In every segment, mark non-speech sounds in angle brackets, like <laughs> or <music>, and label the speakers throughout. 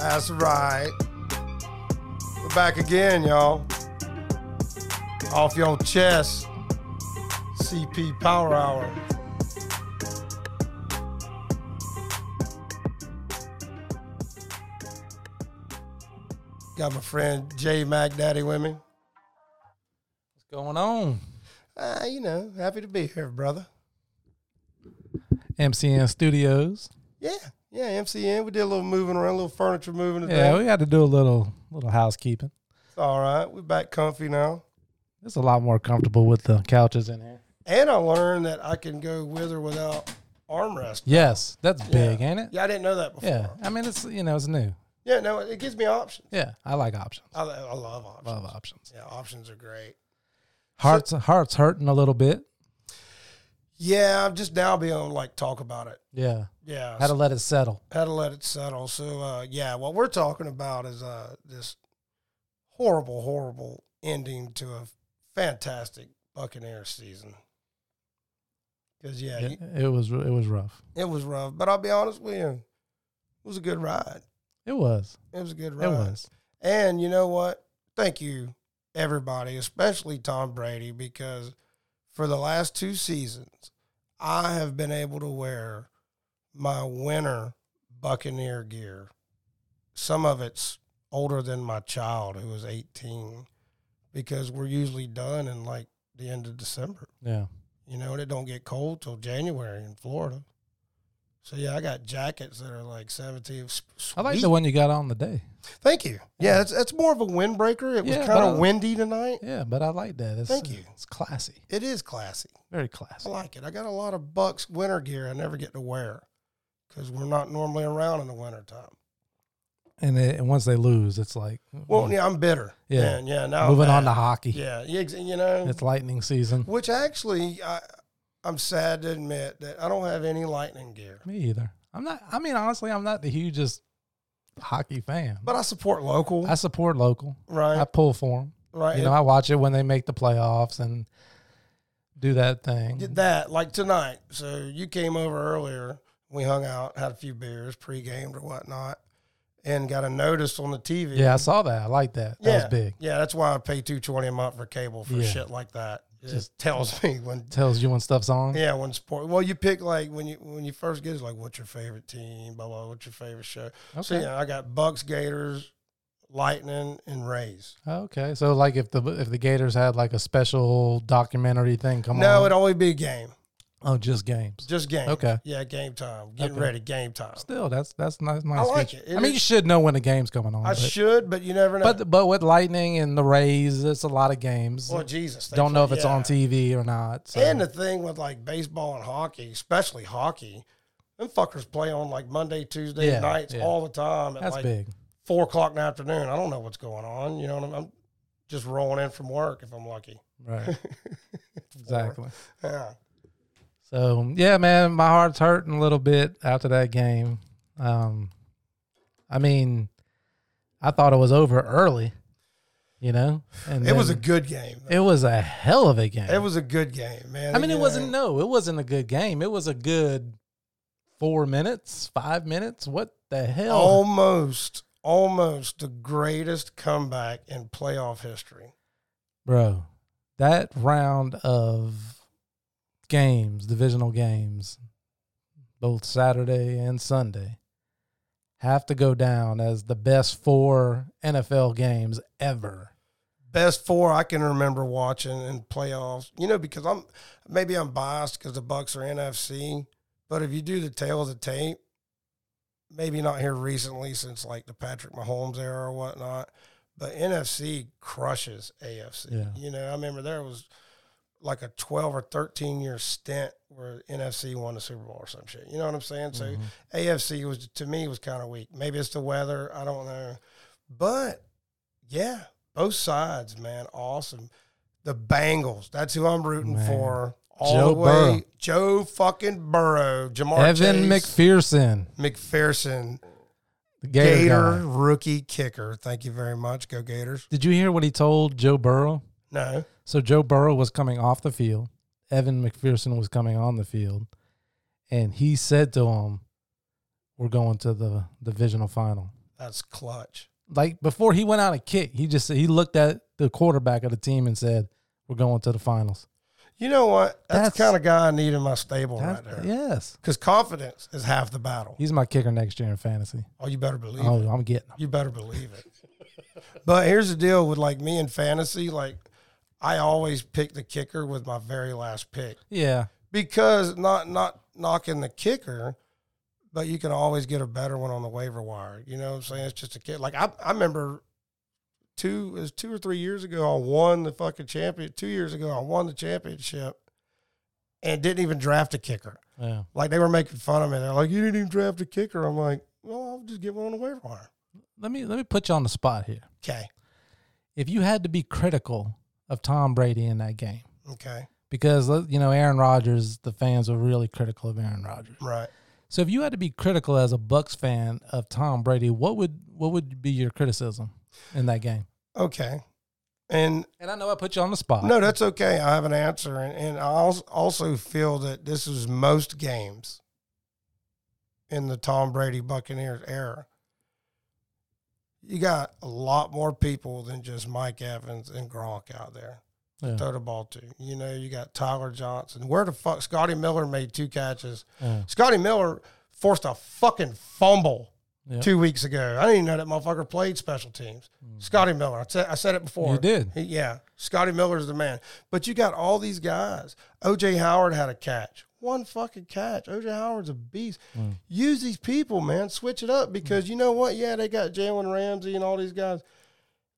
Speaker 1: That's right. We're back again, y'all. Off your chest. CP Power Hour. Got my friend Jay Mac Daddy with me.
Speaker 2: What's going on?
Speaker 1: Uh, you know, happy to be here, brother.
Speaker 2: MCN Studios.
Speaker 1: Yeah, yeah, MCN. We did a little moving around, a little furniture moving today.
Speaker 2: Yeah, we had to do a little little housekeeping.
Speaker 1: It's all right. We're back comfy now.
Speaker 2: It's a lot more comfortable with the couches in here.
Speaker 1: And I learned that I can go with or without armrest.
Speaker 2: Yes, that's big, ain't it?
Speaker 1: Yeah, I didn't know that before.
Speaker 2: Yeah. I mean, it's you know, it's new.
Speaker 1: Yeah, no, it gives me options.
Speaker 2: Yeah, I like options.
Speaker 1: I, I love options.
Speaker 2: Love options.
Speaker 1: Yeah, options are great.
Speaker 2: Hearts hearts hurting a little bit.
Speaker 1: Yeah, I'm just now being able to like talk about it.
Speaker 2: Yeah.
Speaker 1: Yeah,
Speaker 2: Had to let it settle.
Speaker 1: had to let it settle. So uh, yeah, what we're talking about is uh, this horrible, horrible ending to a fantastic Buccaneer season. Because yeah,
Speaker 2: It,
Speaker 1: you-
Speaker 2: it was it was rough.
Speaker 1: it was rough, but I'll be honest with you, it was a good ride.
Speaker 2: It was.
Speaker 1: It was a good ride.
Speaker 2: It was.
Speaker 1: And you know what? Thank you, everybody, especially Tom Brady, because for the last two seasons, I have been able to wear my winter Buccaneer gear. Some of it's older than my child, who was 18, because we're usually done in like the end of December.
Speaker 2: Yeah.
Speaker 1: You know, and it don't get cold till January in Florida. So yeah, I got jackets that are like 17.
Speaker 2: I like the one you got on today.
Speaker 1: Thank you. Yeah, it's, it's more of a windbreaker. It was
Speaker 2: Yeah,
Speaker 1: kind of windy tonight.
Speaker 2: Yeah, but I like that. It's,
Speaker 1: Thank you.
Speaker 2: Uh, it's classy.
Speaker 1: It is classy.
Speaker 2: Very classy.
Speaker 1: I like it. I got a lot of Bucs winter gear I never get to wear because we're not normally around in the wintertime.
Speaker 2: And, and once they lose, it's like
Speaker 1: Well, yeah, I'm bitter.
Speaker 2: Yeah.
Speaker 1: Man, yeah. Now
Speaker 2: moving on to hockey.
Speaker 1: Yeah, you you know,
Speaker 2: It's lightning season.
Speaker 1: which actually I, I'm sad to admit that I don't have any lightning gear,
Speaker 2: Me either. I'm not. I mean, honestly, I'm not the hugest hockey fan.
Speaker 1: but I support local.
Speaker 2: I support local.
Speaker 1: right,
Speaker 2: I pull for them.
Speaker 1: right.
Speaker 2: You know, I watch it when they make the playoffs and do that thing.
Speaker 1: did that like tonight. So you came over earlier. We hung out, had a few beers, pre-gamed or whatnot, and got a notice on the TV.
Speaker 2: Yeah, I saw that. I like that. That
Speaker 1: yeah,
Speaker 2: was big.
Speaker 1: Yeah, that's why I pay two twenty a month for cable for
Speaker 2: Yeah.
Speaker 1: shit like that. It
Speaker 2: Just-
Speaker 1: tells me when.
Speaker 2: Tells you when stuff's on.
Speaker 1: Yeah, when sport. Well, you pick like when you when you first get it's like, what's your favorite team? Blah blah. What's your favorite show? So
Speaker 2: Okay.
Speaker 1: yeah, I got Bucs, Gators, Lightning, and Rays.
Speaker 2: Okay. So like if the if the Gators had like a special documentary thing come
Speaker 1: no,
Speaker 2: on.
Speaker 1: No, it'd only be a game,
Speaker 2: oh, just games.
Speaker 1: just game.
Speaker 2: Okay.
Speaker 1: Yeah, game time. Getting
Speaker 2: Okay.
Speaker 1: ready, game time.
Speaker 2: Still, that's that's nice. nice
Speaker 1: like
Speaker 2: feature.
Speaker 1: it. It
Speaker 2: I mean,
Speaker 1: is-
Speaker 2: you should know when the game's coming on.
Speaker 1: I
Speaker 2: but,
Speaker 1: should, but you never know.
Speaker 2: but but with Lightning and the Rays, it's a lot of games.
Speaker 1: well, Jesus, they
Speaker 2: Don't know if
Speaker 1: play-
Speaker 2: it's
Speaker 1: yeah.
Speaker 2: on TV or not. So.
Speaker 1: And the thing with like baseball and hockey, especially hockey, them fuckers play on like Monday, Tuesday
Speaker 2: Yeah,
Speaker 1: nights
Speaker 2: yeah.
Speaker 1: all the time at
Speaker 2: that's
Speaker 1: like
Speaker 2: big.
Speaker 1: four o'clock in the afternoon. I don't know what's going on. You know what I mean? I'm just rolling in from work if I'm lucky.
Speaker 2: Right. <laughs> exactly.
Speaker 1: Yeah.
Speaker 2: So yeah, man, my heart's hurting a little bit after that game. Um, I mean, I thought it was over early, you know, and
Speaker 1: It was a good game.
Speaker 2: it was a hell of a game.
Speaker 1: It was a good game, man.
Speaker 2: I mean, it wasn't no, it wasn't a good game. It was a good four minutes, five minutes. What the hell?
Speaker 1: almost, almost the greatest comeback in playoff history.
Speaker 2: bro that round of games divisional games both saturday and sunday have to go down as the best four nfl games ever
Speaker 1: Best four I can remember watching in playoffs. You know, because I'm maybe I'm biased because the Bucs are NFC, but if you do the tale of the tape, maybe not here recently since like the Patrick Mahomes era or whatnot, but NFC crushes AFC.
Speaker 2: Yeah.
Speaker 1: You know, I remember there was like a 12 or 13 year stint where NFC won the Super Bowl or some shit. You know what I'm saying? So
Speaker 2: Mhm.
Speaker 1: AFC was to me was kind of weak. Maybe it's the weather. I don't know. But yeah, both sides, man, awesome. The Bengals. That's who I'm rooting
Speaker 2: Man.
Speaker 1: for. All
Speaker 2: Joe
Speaker 1: the way,
Speaker 2: Burrow.
Speaker 1: Joe fucking Burrow, Ja'Marr
Speaker 2: evan
Speaker 1: Chase,
Speaker 2: mcpherson
Speaker 1: McPherson,
Speaker 2: the gator,
Speaker 1: Gator rookie kicker. Thank you very much. Go Gators.
Speaker 2: did you hear what he told joe burrow
Speaker 1: No,
Speaker 2: so joe burrow was coming off the field evan mcpherson was coming on the field and he said to him we're going to the divisional final
Speaker 1: That's clutch.
Speaker 2: Like before he went out and kicked, he just he looked at the quarterback of the team and said, "We're going to the finals."
Speaker 1: You know what? That's,
Speaker 2: That's-
Speaker 1: the kind of guy I need in my stable right there.
Speaker 2: yes,
Speaker 1: Because confidence is half the battle.
Speaker 2: he's my kicker next year in fantasy.
Speaker 1: Oh, you better believe
Speaker 2: Oh,
Speaker 1: it.
Speaker 2: I'm getting him.
Speaker 1: You better believe it. but here's the deal with like me in fantasy, like I always pick the kicker with my very last pick.
Speaker 2: Yeah,
Speaker 1: Because not not knocking the kicker, but you can always get a better one on the waiver wire. You know what I'm saying? It's just a kid. Like I, I remember two it was two or three years ago, I won the fucking champion. Two years ago, I won the championship and didn't even draft a kicker.
Speaker 2: yeah.
Speaker 1: Like they were making fun of me. They're like, "You didn't even draft a kicker." I'm like, "Well, I'll just get one on the waiver wire."
Speaker 2: Let me let me put you on the spot here.
Speaker 1: Okay,
Speaker 2: If you had to be critical of Tom Brady in that game,
Speaker 1: okay,
Speaker 2: because you know Aaron Rodgers, the fans were really critical of Aaron Rodgers.
Speaker 1: right.
Speaker 2: So if you had to be critical as a Bucs fan of Tom Brady, what would what would be your criticism in that game?
Speaker 1: Okay. And
Speaker 2: And I know I put you on the spot.
Speaker 1: no, that's okay. I have an answer. And, and I als- also feel that this is most games in the Tom Brady Buccaneers era. You got a lot more people than just Mike Evans and Gronk out there.
Speaker 2: Yeah.
Speaker 1: Throw the ball to. You know, you got Tyler Johnson. Where the fuck? Scotty Miller made two catches.
Speaker 2: Yeah.
Speaker 1: Scotty Miller forced a fucking fumble
Speaker 2: Yep.
Speaker 1: two weeks ago. I didn't even know that motherfucker played special teams. Mm. Scotty Miller. I said, I said it before.
Speaker 2: You did.
Speaker 1: He- yeah. Scotty Miller's the man. But you got all these guys. OJ Howard had a catch. One fucking catch. OJ Howard's a beast.
Speaker 2: Mm.
Speaker 1: Use these people, man. Switch it up because you know what? Yeah, they got Jalen Ramsey and all these guys.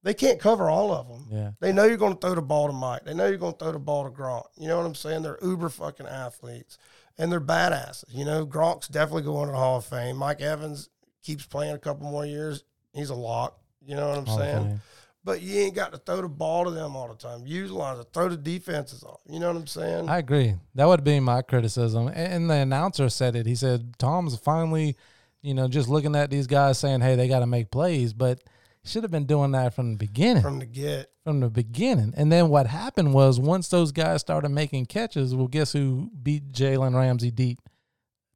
Speaker 1: They can't cover all of them.
Speaker 2: Yeah.
Speaker 1: They know you're going to throw the ball to Mike. They know you're going to throw the ball to Gronk. You know what I'm saying? They're uber fucking athletes and they're badasses. You know, Gronk's definitely going to the Hall of Fame. Mike Evans keeps playing a couple more years. He's a lock. You know what I'm
Speaker 2: Hall
Speaker 1: saying? But you ain't got to throw the ball to them all the time. Utilize it. Throw the defenses off. You know what I'm saying?
Speaker 2: I agree. That would be my criticism. And the announcer said it. He said Tom's finally, you know, just looking at these guys saying, "Hey, they got to make plays," but should have been doing that from the beginning.
Speaker 1: From the get.
Speaker 2: from the beginning. And then what happened was once those guys started making catches, well, guess who beat Jalen Ramsey deep?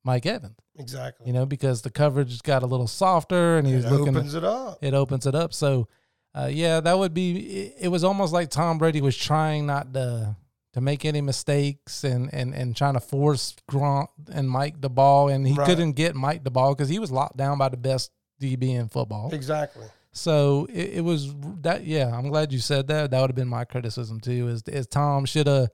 Speaker 2: Mike Evans.
Speaker 1: Exactly.
Speaker 2: You know, because the coverage got a little softer and he
Speaker 1: it
Speaker 2: was looking.
Speaker 1: It opens it up.
Speaker 2: it opens it up. So, uh, yeah, that would be. It, it was almost like Tom Brady was trying not to to make any mistakes and and and trying to force Gronk and Mike the ball, and he
Speaker 1: Right.
Speaker 2: couldn't get Mike the ball because he was locked down by the best DB in football.
Speaker 1: Exactly.
Speaker 2: So it, it was that. Yeah, I'm glad you said that. That would have been my criticism too. Is is Tom should have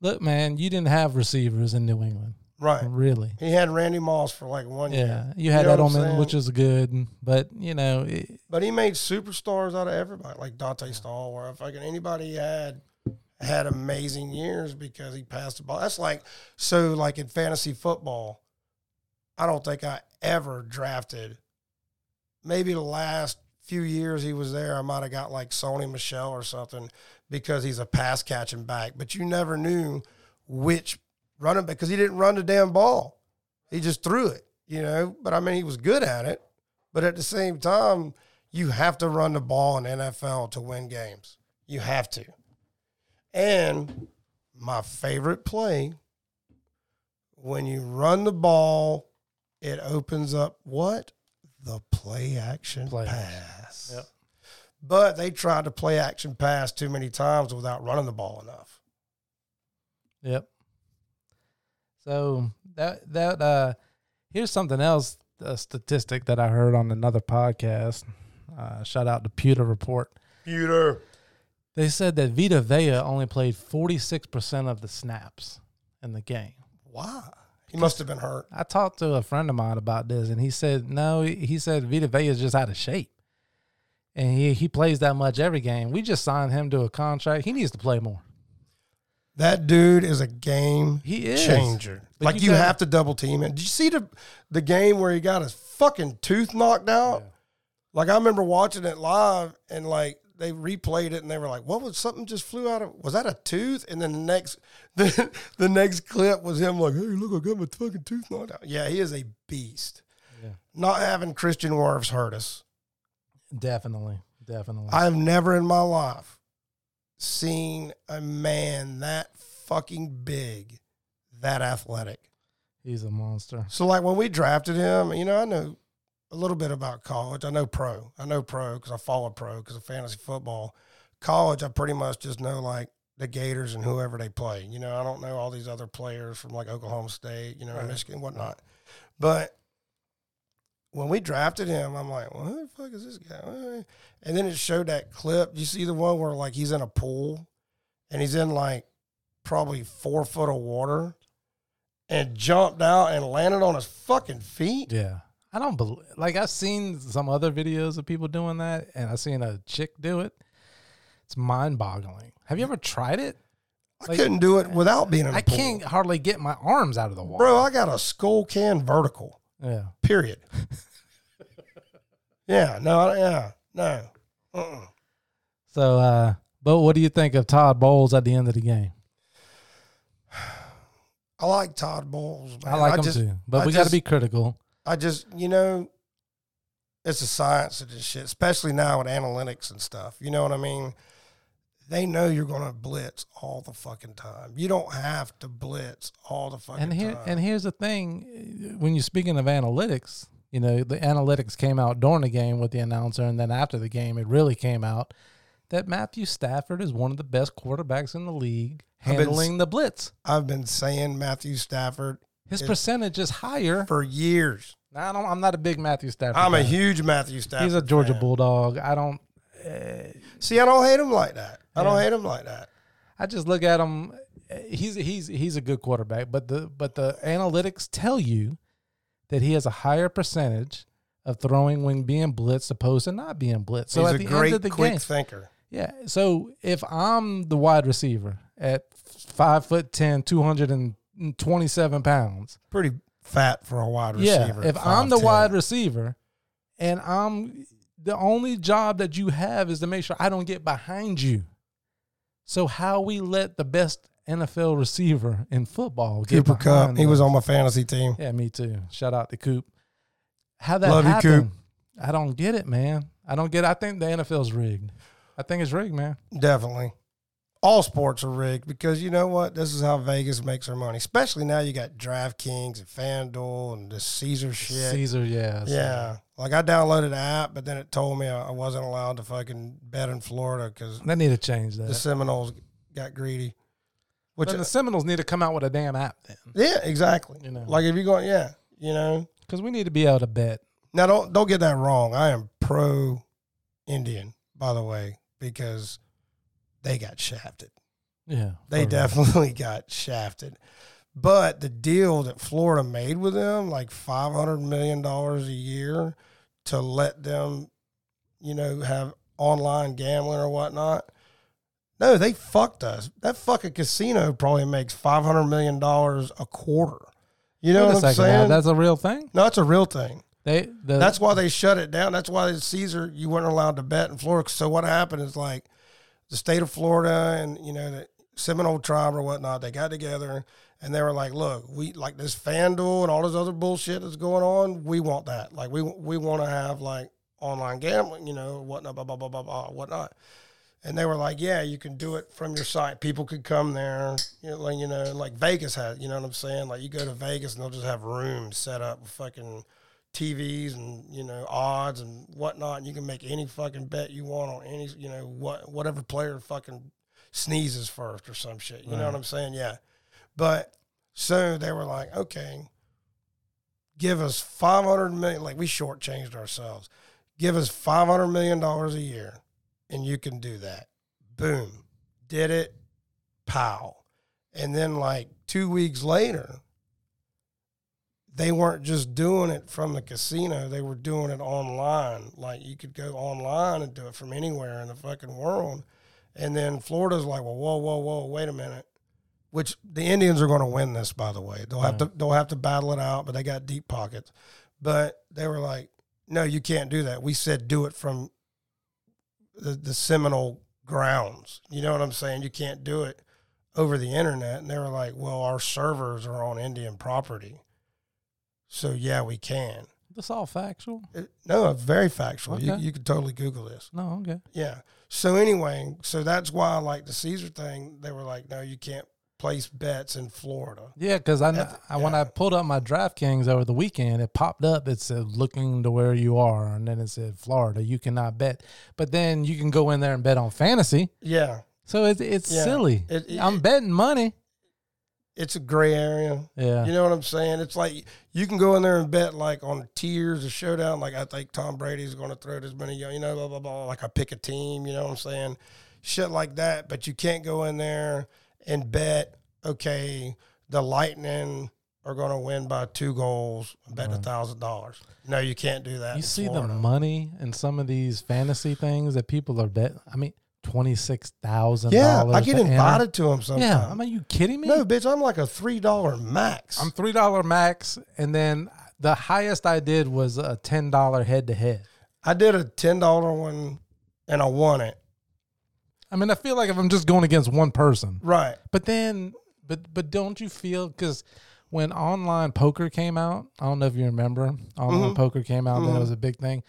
Speaker 2: look, man? You didn't have receivers in New England,
Speaker 1: Right.
Speaker 2: really.
Speaker 1: He had Randy Moss for like one year.
Speaker 2: Yeah, you had
Speaker 1: know what I'm
Speaker 2: Edelman, which is good, but you know, it,
Speaker 1: But he made superstars out of everybody, like Dante Stahl, where if like anybody he had had amazing years because he passed the ball. That's like so like in fantasy football, I don't think I ever drafted maybe the last few years he was there, I might have got like Sony Michel or something because he's a pass catching back. But you never knew which running because he didn't run the damn ball. He just threw it, you know. But I mean, he was good at it. But at the same time, you have to run the ball in NFL to win games. You have to. And my favorite play when you run the ball, it opens up what? The play action
Speaker 2: Play
Speaker 1: pass.
Speaker 2: Yep.
Speaker 1: But they tried to play action pass too many times without running the ball enough.
Speaker 2: Yep. So that that uh here's something else, a statistic that I heard on another podcast. Uh, shout out to Pewter Report.
Speaker 1: Pewter.
Speaker 2: They said that Vita Vea only played 46% of the snaps in the game.
Speaker 1: Why? He must have been hurt.
Speaker 2: I talked to a friend of mine about this, and he said no. He he said Vita Vea is just out of shape, and he he plays that much every game. We just signed him to a contract. He needs to play more.
Speaker 1: That dude is a game
Speaker 2: He is
Speaker 1: changer.
Speaker 2: But
Speaker 1: like
Speaker 2: you
Speaker 1: you, have to double team him. Did you see the the game where he got his fucking tooth knocked out?
Speaker 2: Yeah.
Speaker 1: Like I remember watching it live and like they replayed it and they were like, "What was something just flew out of? Was that a tooth?" And then the next <laughs> the, the next clip was him like, "Hey, look, I got my fucking tooth knocked out." Yeah, he is a beast.
Speaker 2: Yeah.
Speaker 1: Not having Tristan Wirfs hurt us.
Speaker 2: Definitely, definitely.
Speaker 1: I have never in my life seen a man that fucking big, that athletic.
Speaker 2: He's a monster.
Speaker 1: So like when we drafted him, you know, I know a little bit about college. I know pro. I know pro because I follow pro because of fantasy football. College, I pretty much just know like the Gators and whoever they play. You know, I don't know all these other players from like Oklahoma State, you know,
Speaker 2: Right.
Speaker 1: Michigan, whatnot. But when we drafted him, I'm like, well, who the fuck is this guy? And then it showed that clip. You see the one where like he's in a pool and he's in like probably four foot of water and jumped out and landed on his fucking feet.
Speaker 2: Yeah. I don't believe, like, I've seen some other videos of people doing that, and I've seen a chick do it. It's mind boggling. Have you ever tried it?
Speaker 1: I
Speaker 2: Like,
Speaker 1: couldn't do it without being in a
Speaker 2: I can't hardly get my arms out of the water.
Speaker 1: Bro, I got a skull can vertical.
Speaker 2: Yeah.
Speaker 1: Period. <laughs> yeah, no, yeah, no. Uh-uh.
Speaker 2: So, uh, but what do you think of Todd Bowles at the end of the game?
Speaker 1: I like Todd Bowles. Man.
Speaker 2: I like him
Speaker 1: just,
Speaker 2: too, but
Speaker 1: I
Speaker 2: we got to be critical.
Speaker 1: I just, you know, it's a science of this shit, especially now with analytics and stuff. You know what I mean? They know you're going to blitz all the fucking time. You don't have to blitz all the fucking
Speaker 2: And here,
Speaker 1: time.
Speaker 2: and here's the thing: when you're speaking of analytics, you know the analytics came out during the game with the announcer, and then after the game, it really came out that Matthew Stafford is one of the best quarterbacks in the league
Speaker 1: I've been
Speaker 2: handling the blitz.
Speaker 1: I've been saying Matthew Stafford
Speaker 2: His
Speaker 1: It-
Speaker 2: percentage is higher.
Speaker 1: for years.
Speaker 2: Now, I don't, I'm not a big Matthew Stafford.
Speaker 1: I'm a huge Matthew Stafford.
Speaker 2: He's a Georgia
Speaker 1: fan.
Speaker 2: Bulldog. I don't. Uh,
Speaker 1: See, I don't hate him like that. I don't hate him like that.
Speaker 2: I just look at him. uh, He's he's he's a good quarterback, but the but the analytics tell you that he has a higher percentage of throwing when being blitzed opposed to not being blitzed. So
Speaker 1: He's
Speaker 2: at
Speaker 1: a
Speaker 2: the
Speaker 1: great,
Speaker 2: end of the
Speaker 1: quick
Speaker 2: game,
Speaker 1: thinker.
Speaker 2: yeah. So if I'm the wide receiver at five foot 10, 227 pounds,
Speaker 1: Pretty fat for a wide receiver.
Speaker 2: yeah.
Speaker 1: If
Speaker 2: I'm the
Speaker 1: 5'10".
Speaker 2: wide receiver, and I'm the only job that you have is to make sure I don't get behind you. So how we let the best NFL receiver in football get
Speaker 1: Cooper
Speaker 2: Kupp,
Speaker 1: he was on my fantasy team.
Speaker 2: Yeah, me too. Shout out to Coop. How that
Speaker 1: Love you. Coop.
Speaker 2: I don't get it, man. I don't get. It. I think the NFL's rigged. I think it's rigged, man.
Speaker 1: Definitely. All sports are rigged because you know what? This is how Vegas makes their money. Especially now you got DraftKings and FanDuel and this Caesar shit.
Speaker 2: Caesar, yeah,
Speaker 1: Yeah. Like I downloaded the app, but then it told me I wasn't allowed to fucking bet in Florida because
Speaker 2: They need to change that.
Speaker 1: the Seminoles got greedy. Which,
Speaker 2: but the Seminoles need to come out with a damn app then,
Speaker 1: yeah, exactly.
Speaker 2: You know.
Speaker 1: Like if you're going, yeah, you know.
Speaker 2: because we need to be able to bet.
Speaker 1: Now don't don't get that wrong. I am pro Indian, by the way, because they got shafted.
Speaker 2: Yeah,
Speaker 1: They definitely <laughs> got shafted. But the deal that Florida made with them, like five hundred million dollars a year to let them, you know, have online gambling or whatnot. No, they fucked us. That fucking casino probably makes five hundred million dollars a quarter. You know
Speaker 2: Wait
Speaker 1: what I'm
Speaker 2: second now,
Speaker 1: saying?
Speaker 2: That's a real thing.
Speaker 1: no, it's a real thing.
Speaker 2: They the,
Speaker 1: That's why they shut it down. That's why Caesar you weren't allowed to bet in Florida. So what happened is like the state of Florida and you know the Seminole tribe or whatnot. They got together and they were like, "Look, we like this FanDuel and all this other bullshit that's going on. We want that. Like we we want to have like online gambling, you know, whatnot, blah blah blah blah blah, whatnot." And they were like, "Yeah, you can do it from your site. People could come there, you know, like, you know, like Vegas has. You know what I'm saying? Like you go to Vegas and they'll just have rooms set up with fucking." TVs and you know odds and whatnot. And you can make any fucking bet you want on any you know what whatever player fucking sneezes first or some shit. You know what I'm saying? Yeah. But so they were like, okay, give us five hundred million. Like we shortchanged ourselves. Give us five hundred million dollars a year, and you can do that. Boom, did it. Pow, and then like two weeks later they weren't just doing it from the casino, they were doing it online. Like you could go online and do it from anywhere in the fucking world. And then Florida's like, well, whoa, whoa, whoa, wait a minute. Which the Indians are going to win this, by the way. They'll have to mm. they'll have to battle it out, but they got deep pockets. But they were like, no, you can't do that. We said do it from the the Seminole grounds. You know what I'm saying? You can't do it over the internet. And they were like, well, our servers are on Indian property. So yeah, we can.
Speaker 2: This all factual.
Speaker 1: It- no, uh, very factual. You
Speaker 2: Okay.
Speaker 1: you could totally Google this.
Speaker 2: No, okay.
Speaker 1: Yeah. So anyway, so that's why like the Caesar thing, they were like, no, you can't place bets in Florida.
Speaker 2: Yeah, because I, I when I pulled up my DraftKings over the weekend, it popped up. It said looking to where you are, and then it said Florida. You cannot bet, but then you can go in there and bet on fantasy.
Speaker 1: Yeah,
Speaker 2: So it's it's
Speaker 1: Yeah.
Speaker 2: silly.
Speaker 1: It- it-
Speaker 2: I'm betting money.
Speaker 1: It's a gray area.
Speaker 2: Yeah,
Speaker 1: You know what I'm saying? It's like you can go in there and bet like on tiers of showdown. Like I think Tom Brady's going to throw this many, you know, blah blah blah. Like I pick a team. You know what I'm saying? Shit like that. But you can't go in there and bet. Okay, the Lightning are going to win by two goals. Bet mm.
Speaker 2: a
Speaker 1: thousand dollars. No, you can't do that.
Speaker 2: you see the money in some of these fantasy things that people are bet. I mean, twenty six thousand.
Speaker 1: Yeah, I get invited to them sometimes.
Speaker 2: Yeah, I mean, you kidding me?
Speaker 1: no, bitch, I'm like a three dollar max.
Speaker 2: I'm three dollar max, and then the highest I did was a ten dollar head to head.
Speaker 1: I did a ten dollar one, and I won it.
Speaker 2: I mean, I feel like if I'm just going against one person,
Speaker 1: Right.
Speaker 2: but then, but but don't you feel because when online poker came out, I don't know if you remember, online
Speaker 1: Mhm.
Speaker 2: poker came out, then
Speaker 1: Mhm.
Speaker 2: it was a big thing.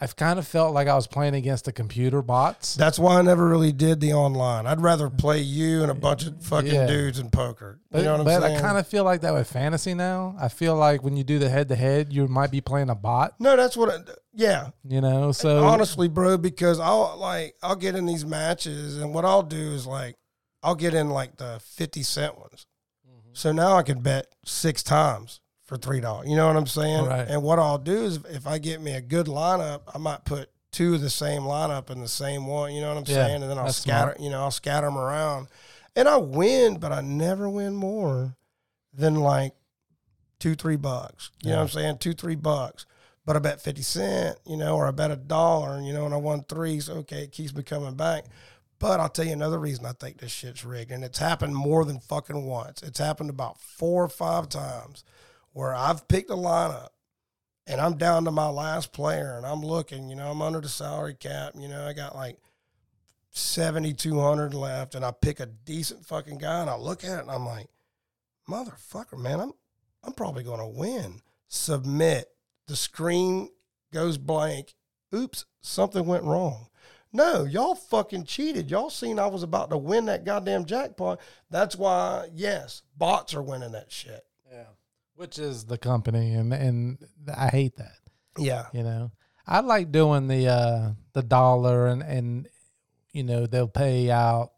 Speaker 2: I've kind of felt like I was playing against the computer bots.
Speaker 1: That's why I never really did the online. I'd rather play you and a bunch of fucking
Speaker 2: Yeah.
Speaker 1: dudes in poker.
Speaker 2: But,
Speaker 1: know what I'm
Speaker 2: but
Speaker 1: saying?
Speaker 2: I kind of feel like that with fantasy now. I feel like when you do the head to head, you might be playing a bot.
Speaker 1: no, that's what. I, yeah,
Speaker 2: You know, so
Speaker 1: honestly, bro, because I'll like I'll get in these matches, and what I'll do is like I'll get in like the fifty cent ones.
Speaker 2: Mm-hmm.
Speaker 1: So now I can bet six times for three dollars. You know what I'm saying?
Speaker 2: Right.
Speaker 1: And what I'll do is if I get me a good lineup, I might put two of the same lineup in the same one. You know what I'm
Speaker 2: Yeah,
Speaker 1: saying? And then I'll scatter.
Speaker 2: smart.
Speaker 1: You know, I'll scatter them around, and I win, but I never win more than like two, three bucks. You know what I'm saying? Two, three bucks. But I bet 50 cent, you know, or I bet a dollar, you know, and I won three. So, okay, it keeps me coming back. But I'll tell you another reason I think this shit's rigged. And it's happened more than fucking once. It's happened about four or five times where I've picked a lineup and I'm down to my last player and I'm looking, you know, I'm under the salary cap. You know, I got like 7,200 left and I pick a decent fucking guy and I look at it and I'm like, motherfucker, man, I'm, I'm probably going to win. Submit. The screen goes blank. Oops, something went wrong. No, y'all fucking cheated. Y'all seen I was about to win that goddamn jackpot. That's why, yes, bots are winning that shit.
Speaker 2: yeah, which is the company, and and I hate that.
Speaker 1: Yeah.
Speaker 2: You know, I like doing the uh the dollar, and and you know they'll pay out.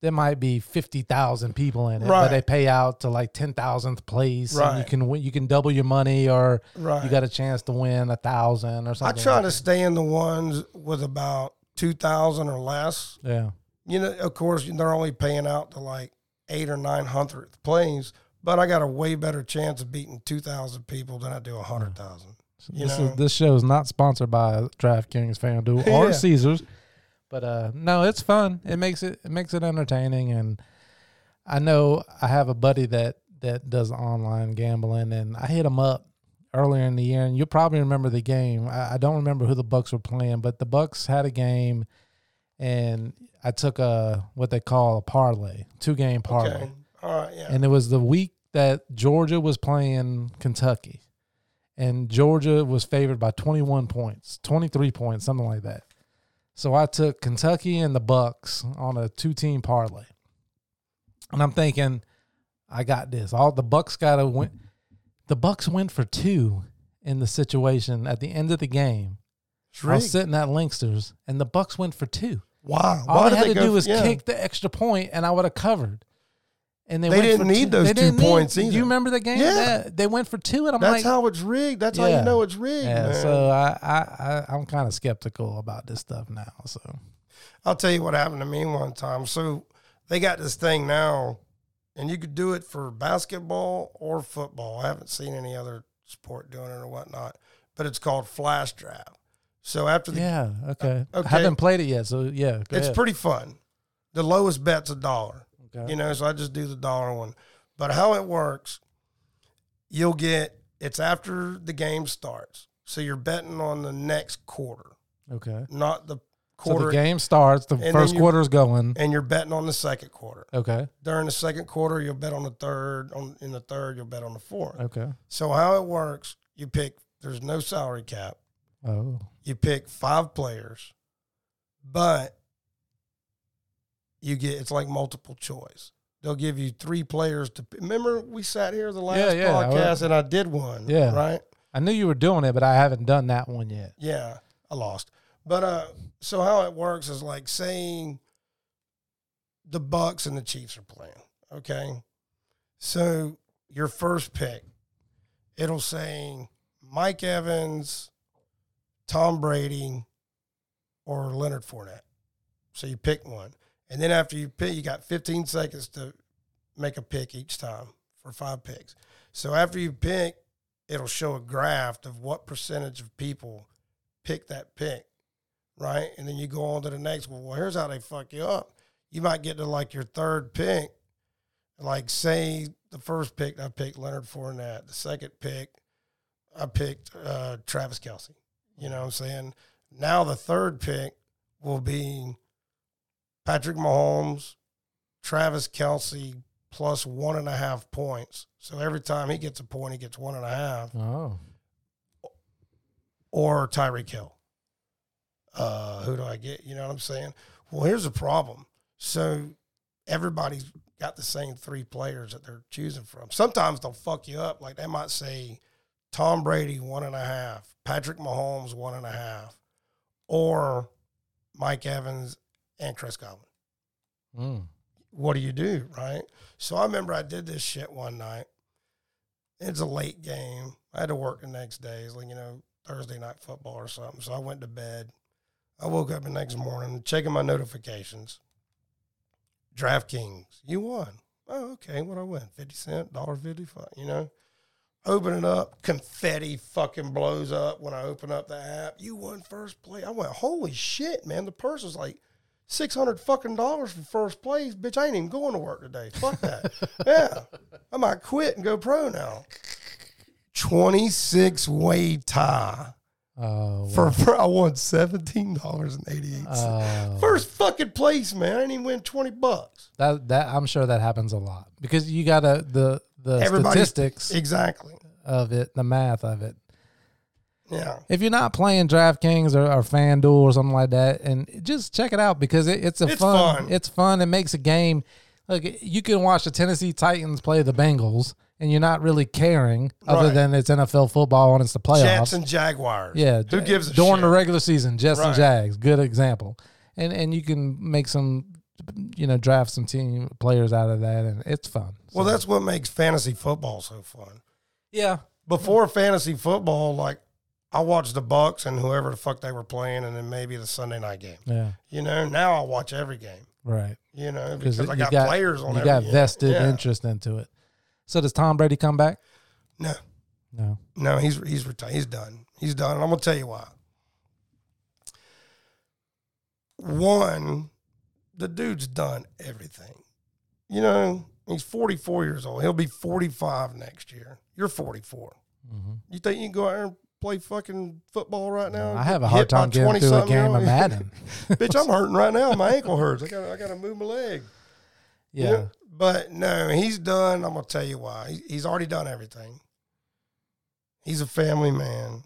Speaker 2: There might be fifty thousand people in it,
Speaker 1: Right.
Speaker 2: but they pay out to like ten thousandth place. and you can win, you can double your money, or
Speaker 1: Right.
Speaker 2: you got a chance to win a thousand or something.
Speaker 1: I try
Speaker 2: like
Speaker 1: to
Speaker 2: that.
Speaker 1: stay in the ones with about 2,000 or less.
Speaker 2: Yeah,
Speaker 1: You know, of course, they're only paying out to like eight or nine hundredth plays, but I got a way better chance of beating 2,000 people than I do 100,000. You
Speaker 2: this
Speaker 1: know?
Speaker 2: is this show is not sponsored by DraftKings, FanDuel, <laughs> or
Speaker 1: Yeah.
Speaker 2: Caesars, but uh, no, it's fun. It makes it it makes it entertaining, and I know I have a buddy that that does online gambling, and I hit him up earlier in the year, and you'll probably remember the game. I, I don't remember who the Bucs were playing, but the Bucs had a game, and I took a what they call a parlay, two game parlay.
Speaker 1: Okay. All right. Yeah.
Speaker 2: And it was the week that Georgia was playing Kentucky. And Georgia was favored by 21 points, 23 points, something like that. So I took Kentucky and the Bucs on a two-team parlay. And I'm thinking, I got this. All the Bucs got to win. The Bucs went for two in the situation at the end of the game.
Speaker 1: It's
Speaker 2: I was sitting at Linksters, and the Bucs went for two.
Speaker 1: Wow.
Speaker 2: All
Speaker 1: Why did
Speaker 2: had to
Speaker 1: go
Speaker 2: do was
Speaker 1: yeah.
Speaker 2: kick the extra point, and I would have covered. And they,
Speaker 1: They
Speaker 2: went
Speaker 1: didn't
Speaker 2: for
Speaker 1: need those
Speaker 2: they
Speaker 1: two
Speaker 2: didn't need-
Speaker 1: points
Speaker 2: Do
Speaker 1: either.
Speaker 2: you remember the game?
Speaker 1: Yeah.
Speaker 2: They- they went for two, and I'm
Speaker 1: That's
Speaker 2: like,
Speaker 1: how it's rigged. That's how you know it's rigged.
Speaker 2: yeah.
Speaker 1: man.
Speaker 2: So I, I, I, I'm kind of skeptical about this stuff now. So
Speaker 1: I'll tell you what happened to me one time. So they got this thing now, and you could do it for basketball or football. I haven't seen any other sport doing it or whatnot, but it's called flash draft. So after the,
Speaker 2: yeah, okay.
Speaker 1: okay.
Speaker 2: I haven't played it yet, so yeah,
Speaker 1: it's
Speaker 2: ahead.
Speaker 1: pretty fun. The lowest bet's a dollar.
Speaker 2: Okay.
Speaker 1: You know, so I just do the dollar one. But how it works, you'll get it's after the game starts. So you're betting on the next quarter,
Speaker 2: okay.
Speaker 1: not the quarter.
Speaker 2: So
Speaker 1: quarter
Speaker 2: the game starts. The first
Speaker 1: you-
Speaker 2: quarter's going.
Speaker 1: and you're betting on the second quarter.
Speaker 2: Okay.
Speaker 1: during the second quarter you'll bet on the third on in the third you'll bet on the fourth
Speaker 2: Okay.
Speaker 1: so how it works you pick there's no salary cap
Speaker 2: Oh.
Speaker 1: you pick five players but you get it's like multiple choice they'll give you three players to. Remember, we sat here the last
Speaker 2: Yeah, yeah, I
Speaker 1: podcast and I did one.
Speaker 2: Yeah.
Speaker 1: right.
Speaker 2: I knew you were doing it, but I haven't done that one yet.
Speaker 1: Yeah, I lost. But uh, so how it works is like saying the Bucs and the Chiefs are playing. Okay, so your first pick, it'll say Mike Evans, Tom Brady, or Leonard Fournette. So you pick one, and then after you pick, you got 15 seconds to make a pick each time for five picks. So after you pick, it'll show a graph of what percentage of people pick that pick, right? And then you go on to the next one. Well, here's how they fuck you up. You might get to like your third pick, like say the first pick I picked Leonard Fournette, the second pick I picked uh, Travis Kelce. You know what I'm saying? Now the third pick will be Patrick Mahomes, Travis Kelce plus one and a half points. So every time he gets a point, he gets one and a half
Speaker 2: Oh,
Speaker 1: or Tyreek Hill. Uh, who do I get? You know what I'm saying? Well, here's the problem. So everybody's got the same three players that they're choosing from. Sometimes they'll fuck you up. Like they might say Tom Brady one and a half, Patrick Mahomes one and a half, or Mike Evans and Chris Godwin
Speaker 2: mm.
Speaker 1: what do you do, right? So I remember I did this shit one night. It's a late game. I had to work the next day. It's like, you know, Thursday night football or something. So I went to bed. I woke up the next morning, checking my notifications. DraftKings, you won. Oh, okay. What I win? 50 cent, $1.55, you know? Open it up, confetti fucking blows up when I open up the app. You won first place. I went, holy shit, man. The purse was like six hundred fucking dollars for first place. Bitch, I ain't even going to work today. Fuck that. <laughs> yeah. I might quit and go pro now. 26 way tie.
Speaker 2: Oh,
Speaker 1: For,
Speaker 2: wow.
Speaker 1: for I won seventeen dollars and eighty eight cents.
Speaker 2: Oh.
Speaker 1: First fucking place, man. I didn't even win twenty bucks.
Speaker 2: that that I'm sure that happens a lot because you got to the the
Speaker 1: Everybody's-
Speaker 2: statistics
Speaker 1: Exactly.
Speaker 2: of it, the math of it.
Speaker 1: Yeah.
Speaker 2: If you're not playing DraftKings or, or FanDuel or something like that, and just check it out because it, it's a
Speaker 1: It's
Speaker 2: fun,
Speaker 1: fun.
Speaker 2: It's fun. It makes a game. Look, you can watch the Tennessee Titans play the Bengals, and you're not really caring, other
Speaker 1: Right.
Speaker 2: than it's NFL football and it's the playoffs.
Speaker 1: Jets and Jaguars.
Speaker 2: Yeah,
Speaker 1: Who gives a
Speaker 2: during
Speaker 1: shit?
Speaker 2: the regular season? Jets and Jags, good example. And and you can make some, you know, draft some team players out of that, and it's fun.
Speaker 1: well,
Speaker 2: So,
Speaker 1: that's what makes fantasy football so fun.
Speaker 2: yeah,
Speaker 1: Before fantasy football, like I watched the Bucs and whoever the fuck they were playing, and then maybe the Sunday night game.
Speaker 2: yeah,
Speaker 1: You know, now I watch every game.
Speaker 2: right.
Speaker 1: You know,
Speaker 2: Because
Speaker 1: I got,
Speaker 2: got-
Speaker 1: players on.
Speaker 2: You
Speaker 1: every
Speaker 2: got
Speaker 1: game.
Speaker 2: vested
Speaker 1: Yeah.
Speaker 2: interest into it. So does Tom Brady come back?
Speaker 1: No,
Speaker 2: No.
Speaker 1: no, he's he's retired. He's done. He's done. And I'm gonna tell you why. One, the dude's done everything. You know, he's 44 years old. He'll be 45 next year. You're 44.
Speaker 2: Mm-hmm.
Speaker 1: You think you can go out there and play fucking football right now?
Speaker 2: I have a hard time getting through a
Speaker 1: 20-something
Speaker 2: game of? <laughs> Madden.
Speaker 1: Bitch, I'm hurting right now. My ankle hurts. I got I got to move my leg.
Speaker 2: yeah.
Speaker 1: Yeah. But no, he's done. I'm gonna tell you why. He's already done everything. He's a family man.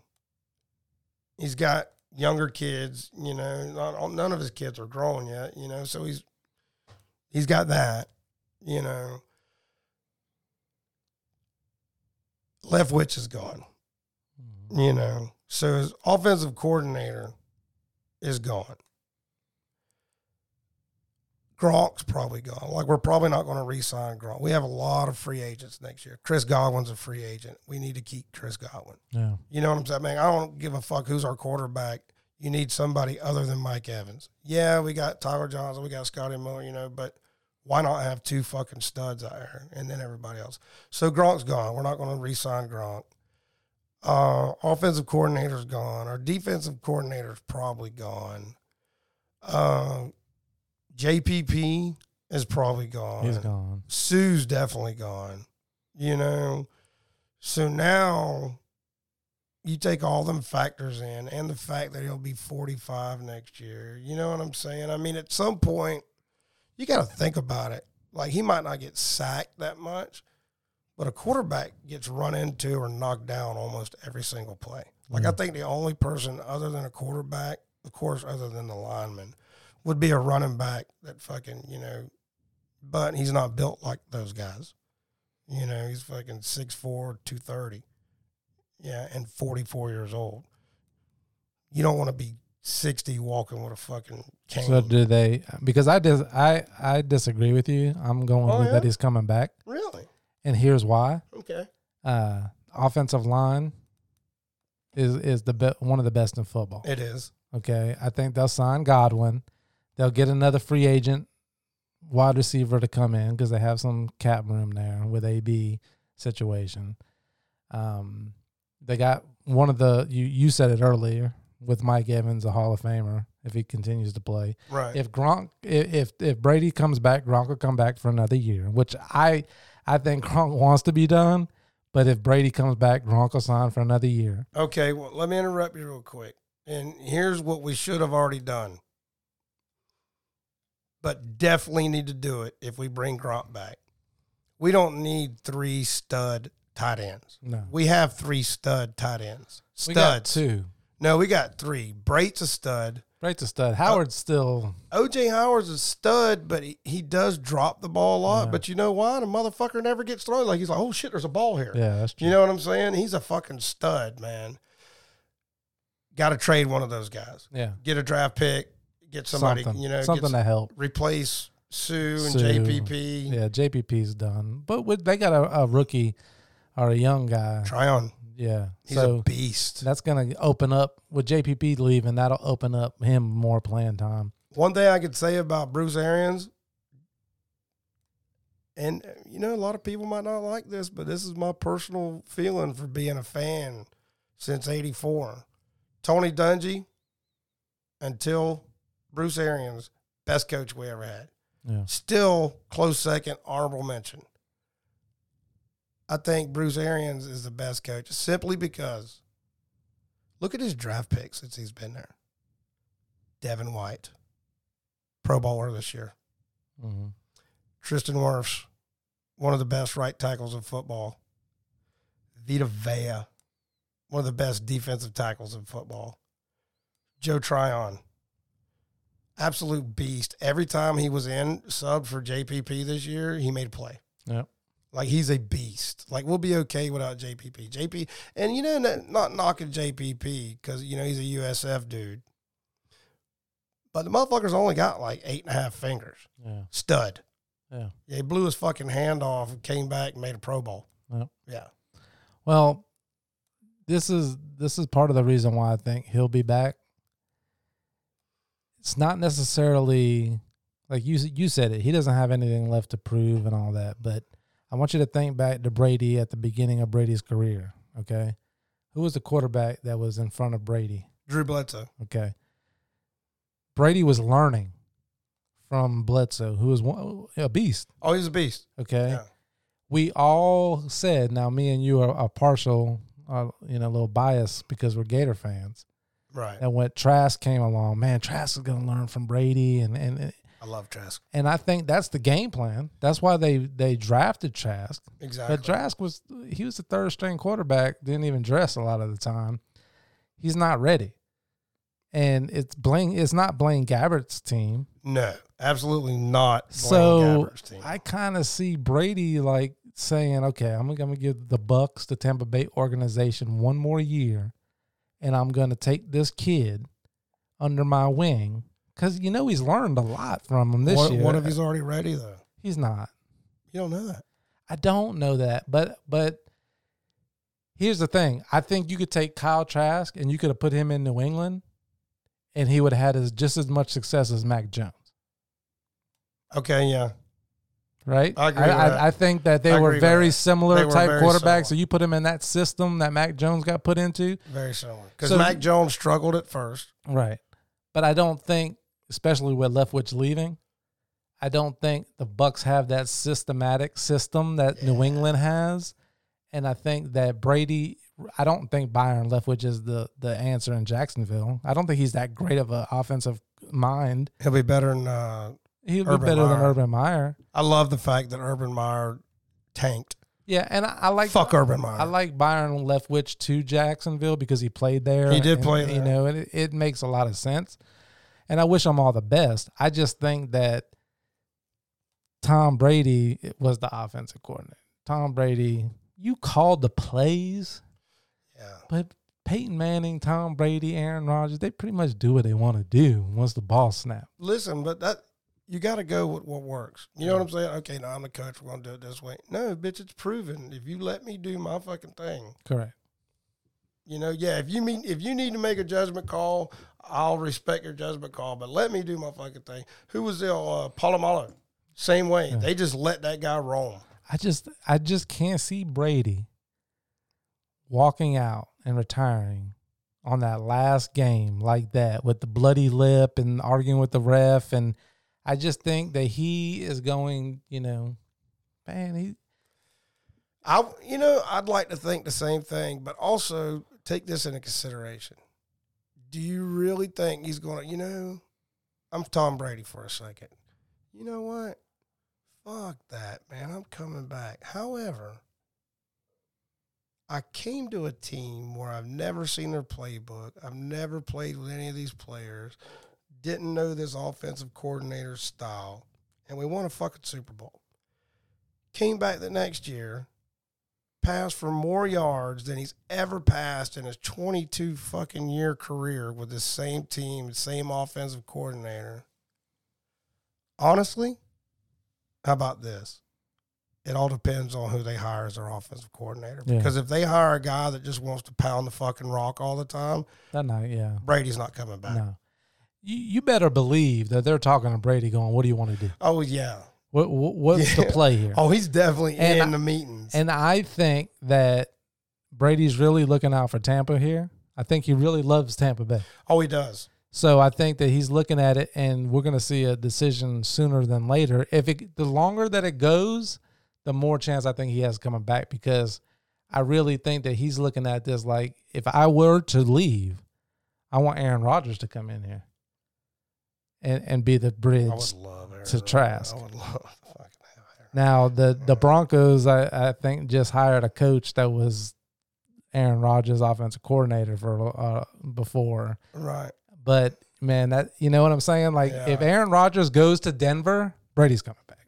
Speaker 1: He's got younger kids. You know, not, none of his kids are grown yet. You know, so he's he's got that. You know, left Leftwich is gone. You know, so his offensive coordinator is gone. Gronk's probably gone. Like we're probably not going to re-sign Gronk. We have a lot of free agents next year. Chris Godwin's a free agent. We need to keep Chris Godwin.
Speaker 2: Yeah.
Speaker 1: You know what I'm saying? Man, I don't give a fuck who's our quarterback. You need somebody other than Mike Evans. Yeah, we got Tyler Johnson, we got Scotty Miller, you know, but why not have two fucking studs out there and then everybody else? So Gronk's gone. We're not going to re-sign Gronk. Uh, offensive coordinator's gone. Our defensive coordinator's probably gone. Uh, JPP is probably gone.
Speaker 2: He's gone.
Speaker 1: Suh's definitely gone. You know, so now you take all them factors in, and the fact that he'll be forty five next year. You know what I'm saying? I mean, at some point, you got to think about it. Like he might not get sacked that much, but a quarterback gets run into or knocked down almost every single play. Like I
Speaker 2: Mhm.
Speaker 1: think the only person other than a quarterback, of course, other than the lineman, would be a running back that fucking you know but he's not built like those guys. You know, he's fucking 6'4", 230. Yeah, and 44 years old. You don't want to be 60 walking with a fucking cane.
Speaker 2: So do they? Because I dis, I I disagree with you. I'm going
Speaker 1: Oh,
Speaker 2: with
Speaker 1: yeah?
Speaker 2: that he's coming back,
Speaker 1: really?
Speaker 2: And here's why.
Speaker 1: Okay.
Speaker 2: Uh, offensive line is is the be- one of the best in football.
Speaker 1: It is.
Speaker 2: Okay, I think they'll sign Godwin. They'll get another free agent wide receiver to come in because they have some cap room there with AB situation. Um, they got one of the you you said it earlier with Mike Evans, a Hall of Famer, if he continues to play.
Speaker 1: Right.
Speaker 2: If Gronk, if if, if Brady comes back, Gronk will come back for another year, which I I think Gronk wants to be done. But if Brady comes back, Gronk will sign for another year.
Speaker 1: Okay, well, let me interrupt you real quick. And here's what we should have already done. But definitely need to do it if we bring Gronk back. We don't need three stud tight ends.
Speaker 2: No,
Speaker 1: We have three stud tight ends.
Speaker 2: we got
Speaker 1: Studs.
Speaker 2: two.
Speaker 1: No, we got three. Brate's a stud.
Speaker 2: Brate's a stud. Howard's still
Speaker 1: OJ Howard's a stud, but he, he does drop the ball a lot.
Speaker 2: Yeah.
Speaker 1: But you know why? The motherfucker never gets thrown. Like he's like, oh shit, there's a ball here.
Speaker 2: yeah, that's true.
Speaker 1: You know what I'm saying? He's a fucking stud, man. Got to trade one of those guys.
Speaker 2: yeah,
Speaker 1: Get a draft pick. Get somebody.
Speaker 2: something,
Speaker 1: You know,
Speaker 2: something to help.
Speaker 1: replace Suh and
Speaker 2: Suh.
Speaker 1: JPP.
Speaker 2: Yeah, JPP's done, but with, they got a, a rookie or a young guy.
Speaker 1: Tryon.
Speaker 2: Yeah,
Speaker 1: He's
Speaker 2: so
Speaker 1: a beast.
Speaker 2: that's gonna open up with JPP leaving. That'll open up him more playing time.
Speaker 1: One thing I could say about Bruce Arians, and uh, you know, a lot of people might not like this, but this is my personal feeling for being a fan since '84. Tony Dungy, until Bruce Arians, best coach we ever had.
Speaker 2: Yeah,
Speaker 1: Still close second, honorable mention. I think Bruce Arians is the best coach simply because look at his draft picks since he's been there. Devin White, Pro Bowler this year.
Speaker 2: hmm
Speaker 1: Tristan Wirfs, one of the best right tackles in football. Vita Vea, one of the best defensive tackles in football. Joe Tryon, absolute beast. Every time he was in sub for JPP this year, he made a play.
Speaker 2: Yep.
Speaker 1: Like he's a beast. Like we'll be okay without JPP. JP, and you know, n- not knocking JPP because you know he's a USF dude, but the motherfucker's only got like eight and a half fingers.
Speaker 2: yeah,
Speaker 1: Stud.
Speaker 2: yeah.
Speaker 1: Yeah, he blew his fucking hand off and came back and made a Pro Bowl.
Speaker 2: Yep.
Speaker 1: Yeah.
Speaker 2: Well, this is this is part of the reason why I think he'll be back. It's not necessarily like you you said it. He doesn't have anything left to prove and all that. But I want you to think back to Brady at the beginning of Brady's career. Okay, who was the quarterback that was in front of Brady?
Speaker 1: Drew Bledsoe.
Speaker 2: Okay, Brady was learning from Bledsoe, who was one, a beast.
Speaker 1: Oh, he's a beast.
Speaker 2: Okay.
Speaker 1: Yeah.
Speaker 2: We all said, now me and you are, are partial, uh, you know, a little biased because we're Gator fans.
Speaker 1: Right.
Speaker 2: And when Trask came along, man, Trask is going to learn from Brady. And, and,
Speaker 1: I love Trask.
Speaker 2: and I think that's the game plan. That's why they, they drafted Trask.
Speaker 1: Exactly.
Speaker 2: But Trask was, he was the third string quarterback, didn't even dress a lot of the time. He's not ready. And it's Blaine, it's not Blaine Gabbert's team.
Speaker 1: no, absolutely not. Blaine
Speaker 2: So
Speaker 1: Gabbert's team.
Speaker 2: I kind of see Brady like saying, "Okay, I'm going to give the Bucs, the Tampa Bay organization, one more year, and I'm going to take this kid under my wing because you know he's learned a lot from him this
Speaker 1: what,
Speaker 2: year.
Speaker 1: what if he's already ready though?
Speaker 2: he's not.
Speaker 1: You don't know that.
Speaker 2: I don't know that, but but here's the thing: I think you could take Kyle Trask and you could have put him in New England, and he would have had as, just as much success as Mac Jones.
Speaker 1: Okay, yeah.
Speaker 2: right?
Speaker 1: I agree with
Speaker 2: I,
Speaker 1: that.
Speaker 2: I think that they
Speaker 1: I
Speaker 2: were very similar
Speaker 1: They
Speaker 2: type
Speaker 1: very
Speaker 2: quarterbacks.
Speaker 1: similar.
Speaker 2: So you put him in that system that Mac Jones got put into,
Speaker 1: Very similar. Because
Speaker 2: So-
Speaker 1: Mac Jones struggled at first.
Speaker 2: right? But I don't think, especially with Leftwich leaving, I don't think the Bucs have that systematic system that New England has, and I think that Brady. I don't think Byron Leftwich is the the answer in Jacksonville. I don't think he's that great of an offensive mind.
Speaker 1: He'll be better than. Uh,
Speaker 2: He'll be
Speaker 1: Urban
Speaker 2: better than Urban Meyer.
Speaker 1: I love the fact that Urban Meyer tanked.
Speaker 2: Yeah, and I, I like
Speaker 1: Fuck Urban Meyer.
Speaker 2: I like Byron Leftwich to Jacksonville because he played there.
Speaker 1: He did
Speaker 2: and,
Speaker 1: play
Speaker 2: You
Speaker 1: there.
Speaker 2: know, it, it makes a lot of sense. And I wish him all the best. I just think that Tom Brady was the offensive coordinator. Tom Brady, you called the plays,
Speaker 1: Yeah.
Speaker 2: but Peyton Manning, Tom Brady, Aaron Rodgers, they pretty much do what they want to do once the ball snaps.
Speaker 1: Listen, but that you got to go with what works. You know what I'm saying? Okay, now I'm the coach. We're gonna do it this way. No, bitch, it's proven. If you let me do my fucking thing,
Speaker 2: Correct.
Speaker 1: You know, yeah. If you mean if you need to make a judgment call, I'll respect your judgment call. But let me do my fucking thing. Who was the uh, Polamalu? Same way. They just let that guy roam.
Speaker 2: I just I just can't see Brady walking out and retiring on that last game like that with the bloody lip and arguing with the ref and I just think that he is going, you know, man, he
Speaker 1: I, you know, I'd like to think the same thing, but also take this into consideration. Do you really think he's going to, you know, I'm Tom Brady for a second. You know what? Fuck that, man. I'm coming back. However, I came to a team where I've never seen their playbook. I've never played with any of these players. Didn't know this offensive coordinator style. And we won a fucking Super Bowl. Came back the next year, passed for more yards than he's ever passed in his 22 fucking year career with the same team, same offensive coordinator. Honestly, how about this? It all depends on who they hire as their offensive coordinator.
Speaker 2: Yeah.
Speaker 1: Because if they hire a guy that just wants to pound the fucking rock all the time,
Speaker 2: that night, yeah.
Speaker 1: Brady's not coming back.
Speaker 2: No. You you better believe that they're talking to Brady going, What do you want to do?
Speaker 1: Oh yeah.
Speaker 2: What, what what's
Speaker 1: Yeah.
Speaker 2: the play here?
Speaker 1: Oh, he's definitely
Speaker 2: And
Speaker 1: in
Speaker 2: I-
Speaker 1: the meetings.
Speaker 2: And I think that Brady's really looking out for Tampa here. I think he really loves Tampa Bay.
Speaker 1: oh, he does.
Speaker 2: So I think that he's looking at it, and we're going to see a decision sooner than later. If it, the longer that it goes, the more chance I think he has coming back because I really think that he's looking at this like if I were to leave, I want Aaron Rodgers to come in here and and be the
Speaker 1: I
Speaker 2: bridge.
Speaker 1: would love Aaron
Speaker 2: to Trask.
Speaker 1: I would love to fucking have Aaron.
Speaker 2: Now the the Broncos, I, I think, just hired a coach that was Aaron Rodgers' offensive coordinator for uh, before.
Speaker 1: Right.
Speaker 2: But man, that you know what I'm saying? Like
Speaker 1: Yeah.
Speaker 2: if Aaron Rodgers goes to Denver, Brady's coming back.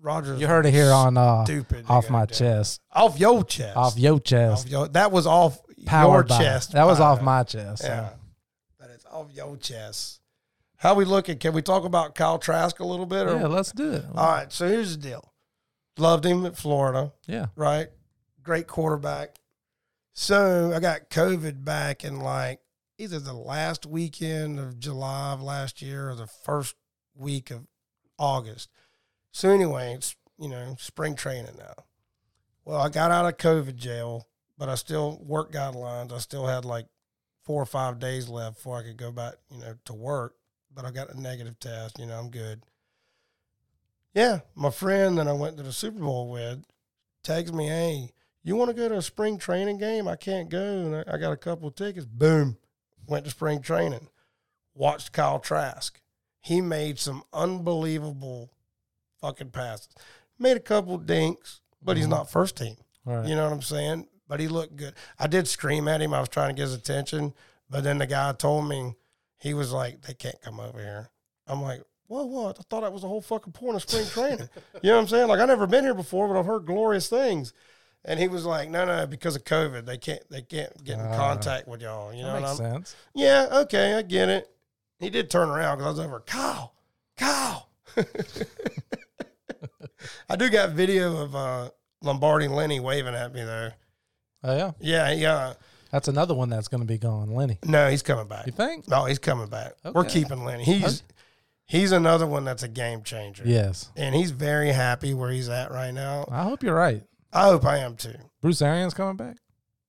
Speaker 1: Rodgers.
Speaker 2: You heard it here on uh,
Speaker 1: stupid.
Speaker 2: off my chest,
Speaker 1: Off your chest.
Speaker 2: off your chest,
Speaker 1: Off your- that was off
Speaker 2: powered
Speaker 1: your
Speaker 2: by-
Speaker 1: chest.
Speaker 2: That was off my chest. so.
Speaker 1: But it's off your chest. How we looking? Can we talk about Kyle Trask a little bit? Or?
Speaker 2: Yeah, let's do it.
Speaker 1: All right. So here's the deal. Loved him at Florida.
Speaker 2: Yeah,
Speaker 1: right? Great quarterback. So I got COVID back in like either the last weekend of July of last year or the first week of August. So anyway, it's you know spring training now. Well, I got out of COVID jail, but I still work guidelines. I still had like four or five days left before I could go back, you know, to work. But I got a negative test. You know, I'm good. Yeah, my friend that I went to the Super Bowl with tags me, hey, you want to go to a spring training game? I can't go. And I, I got a couple of tickets. Boom. Went to spring training. Watched Kyle Trask. He made some unbelievable fucking passes. Made a couple dinks, but he's
Speaker 2: Mhm.
Speaker 1: not first team.
Speaker 2: right.
Speaker 1: You know what I'm saying? But he looked good. I did scream at him. I was trying to get his attention. But then the guy told me, he was like, they can't come over here. I'm like, what, what? I thought that was the whole fucking point of spring training. <laughs> you know what I'm saying? Like, i never been here before, but I've heard glorious things. And he was like, no, no, because of COVID, they can't, they can't get in
Speaker 2: Ah.
Speaker 1: contact with y'all. You know
Speaker 2: makes
Speaker 1: I'm
Speaker 2: sense.
Speaker 1: yeah, okay, I get it. He did turn around because I was over, Kyle, Kyle. <laughs> I do got video of uh, Lombardi Lenny waving at me though.
Speaker 2: Oh yeah,
Speaker 1: Yeah, yeah.
Speaker 2: That's another one that's going to be gone. Lenny,
Speaker 1: No, he's coming back.
Speaker 2: you think?
Speaker 1: No, he's coming back. We're keeping Lenny. He's he's another one that's a game changer.
Speaker 2: Yes.
Speaker 1: And he's very happy where he's at right now.
Speaker 2: I hope you're right.
Speaker 1: I hope I am too.
Speaker 2: Bruce Arians coming back.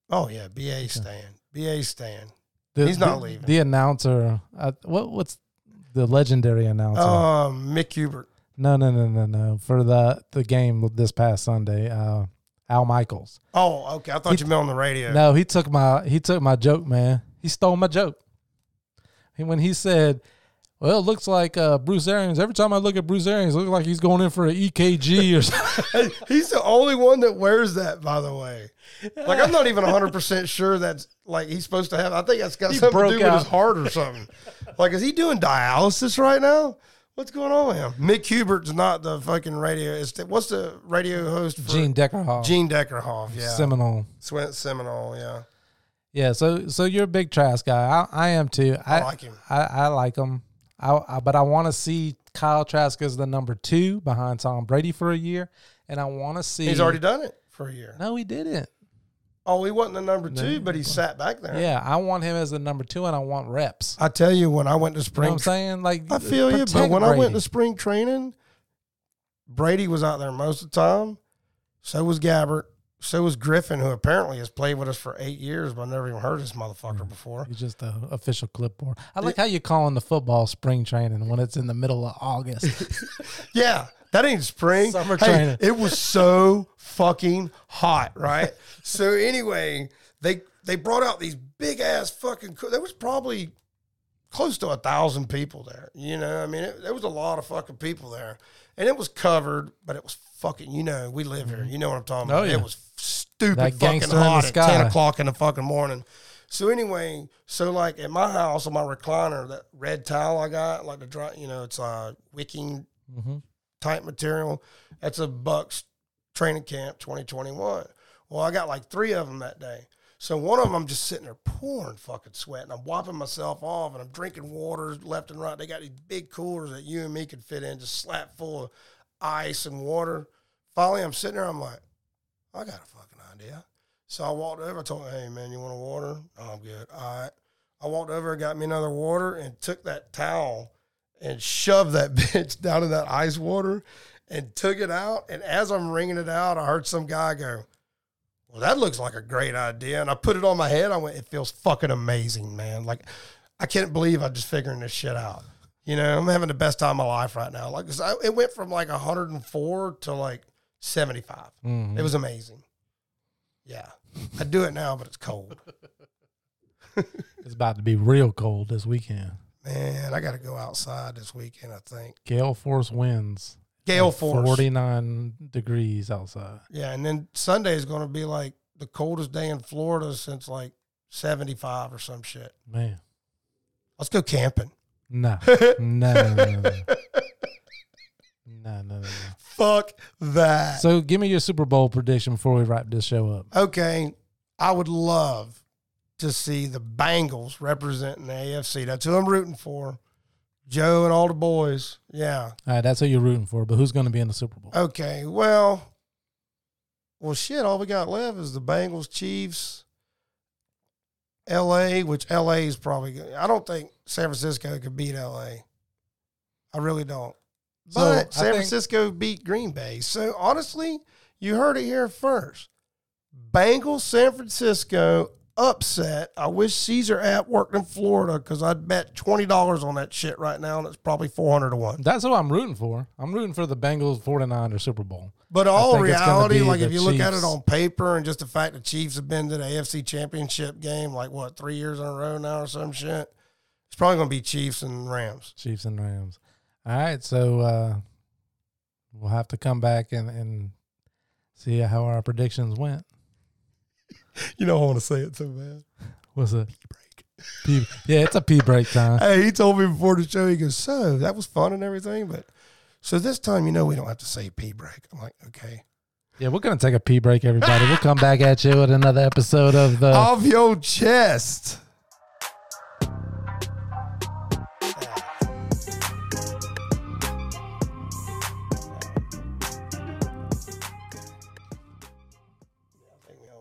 Speaker 1: Oh yeah, BA Stan. BA Stan.
Speaker 2: The-
Speaker 1: He's not
Speaker 2: the-
Speaker 1: leaving.
Speaker 2: The announcer, uh, what what's the legendary announcer?
Speaker 1: Um, Mick Hubert.
Speaker 2: no, no, no, no, no. For the the game this past Sunday, uh, Al Michaels.
Speaker 1: Oh, okay. I thought
Speaker 2: He-
Speaker 1: you meant on the radio.
Speaker 2: No, he took my he took my joke, man. He stole my joke. He, when he said, "Well, it looks like uh, Bruce Arians. Every time I look at Bruce Arians, it looks like he's going in for an EKG or <laughs> something."
Speaker 1: He's the only one that wears that, by the way. Like I'm not even 100 percent sure that's like he's supposed to have. I think that's got
Speaker 2: He
Speaker 1: something to do with his heart or something. like, is he doing dialysis right now? What's going on with him? Mick Hubert's not the fucking radio. It's the, what's the radio host? For
Speaker 2: Gene Deckerhoff,
Speaker 1: Gene Deckerhoff. Yeah.
Speaker 2: Seminole.
Speaker 1: Swent Seminole. Yeah.
Speaker 2: Yeah, so so you're a big Trask guy. I, I am too.
Speaker 1: I,
Speaker 2: I
Speaker 1: like him.
Speaker 2: I, I like him. I, I but I want to see Kyle Trask as the number two behind Tom Brady for a year, and I want to see.
Speaker 1: He's already done it for a year.
Speaker 2: No, he didn't.
Speaker 1: Oh, he wasn't the number
Speaker 2: No.
Speaker 1: two, but he sat back there.
Speaker 2: Yeah, I want him as the number two, and I want reps.
Speaker 1: I tell you, when I went to
Speaker 2: You know
Speaker 1: spring
Speaker 2: what I'm saying? Like
Speaker 1: I feel you, but when I went to spring training, Brady was out there most of the time. So was Gabbert. So was Griffin, who apparently has played with us for eight years, but I never even heard this motherfucker mm. before.
Speaker 2: He's just a official clipboard. I like how you're calling the football spring training when it's in the middle of August. <laughs>
Speaker 1: Yeah, that ain't spring.
Speaker 2: Summer
Speaker 1: Hey,
Speaker 2: training.
Speaker 1: It was so fucking hot, right? <laughs> so anyway, they they brought out these big ass fucking. There was probably close to a thousand people there. You know, I mean, it, there was a lot of fucking people there, and it was covered, but it was fucking. You know, we live here. You know what I'm talking about?
Speaker 2: Oh,
Speaker 1: about?
Speaker 2: yeah.
Speaker 1: It was stupid
Speaker 2: That
Speaker 1: fucking
Speaker 2: gangster in the
Speaker 1: hot at
Speaker 2: sky.
Speaker 1: ten o'clock in the fucking morning. So anyway, so like at my house on my recliner, that red towel I got, like the dry, you know, it's uh wicking
Speaker 2: hmm
Speaker 1: type material. That's a Bucs training camp 2021. Well, I got like three of them that day. So one of them, I'm just sitting there pouring fucking sweat, and I'm wiping myself off, and I'm drinking water left and right. They got these big coolers that you and me could fit in, just slap full of ice and water. Finally, I'm sitting there. I'm like, I got a fucking idea. So I walked over. I told him, "Hey man, you want a water?" "Oh, I'm good. All right. I walked over, got me another water, and took that towel and shoved that <laughs> bitch down in that ice water and took it out. And as I'm wringing it out, I heard some guy go, Well, that looks like a great idea. And I put it on my head. I went, It feels fucking amazing, man. Like, I can't believe I'm just figuring this shit out. You know, I'm having the best time of my life right now. Like, I, it went from like 104 to like 75.
Speaker 2: hmm
Speaker 1: It was amazing. Yeah. I do it now, but it's cold. <laughs>
Speaker 2: It's about to be real cold this weekend.
Speaker 1: Man, I got to go outside this weekend, I think.
Speaker 2: Gale force winds.
Speaker 1: Gale
Speaker 2: Like
Speaker 1: force.
Speaker 2: 49 degrees outside.
Speaker 1: Yeah, and then Sunday is going to be like the coldest day in Florida since like 75 or some shit.
Speaker 2: Man.
Speaker 1: Let's go camping.
Speaker 2: No, no, no, no. No, no, no, no.
Speaker 1: Fuck that.
Speaker 2: So give me your Super Bowl prediction before we wrap this show up.
Speaker 1: okay, I would love to see the Bengals representing the AFC. That's who I'm rooting for. Joe and all the boys. Yeah.
Speaker 2: All right, that's who you're rooting for, but who's going to be in the Super Bowl?
Speaker 1: Okay, well, well, shit. All we got left is the Bengals, Chiefs, L.A., which L.A. is probably. good. I don't think San Francisco could beat L.A. I really don't. But
Speaker 2: I
Speaker 1: San Francisco beat Green Bay. So honestly, you heard it here first. Bengals, San Francisco upset. I wish Caesar app worked in Florida because I'd bet twenty dollars on that shit right now, and it's probably four hundred to one.
Speaker 2: That's who I'm rooting for. I'm rooting for the Bengals 49er Super Bowl.
Speaker 1: But all
Speaker 2: gonna
Speaker 1: reality, like if you look at it on paper and just the fact the Chiefs have been to the AFC Championship game, like what three years in a row now or some shit, it's probably going to be Chiefs and Rams.
Speaker 2: Chiefs and Rams. All right, so uh, we'll have to come back and, and see how our predictions went.
Speaker 1: You know, I want to say it too bad.
Speaker 2: What's it? Pee, yeah, it's a pee break time. <laughs>
Speaker 1: Hey, he told me before the show, he goes, "So that was fun and everything, but so this time, you know, we don't have to say pee break." I'm like, "Okay."
Speaker 2: Yeah, we're gonna take a pee break, everybody. We'll come back at you with another episode of the
Speaker 1: Off your chest.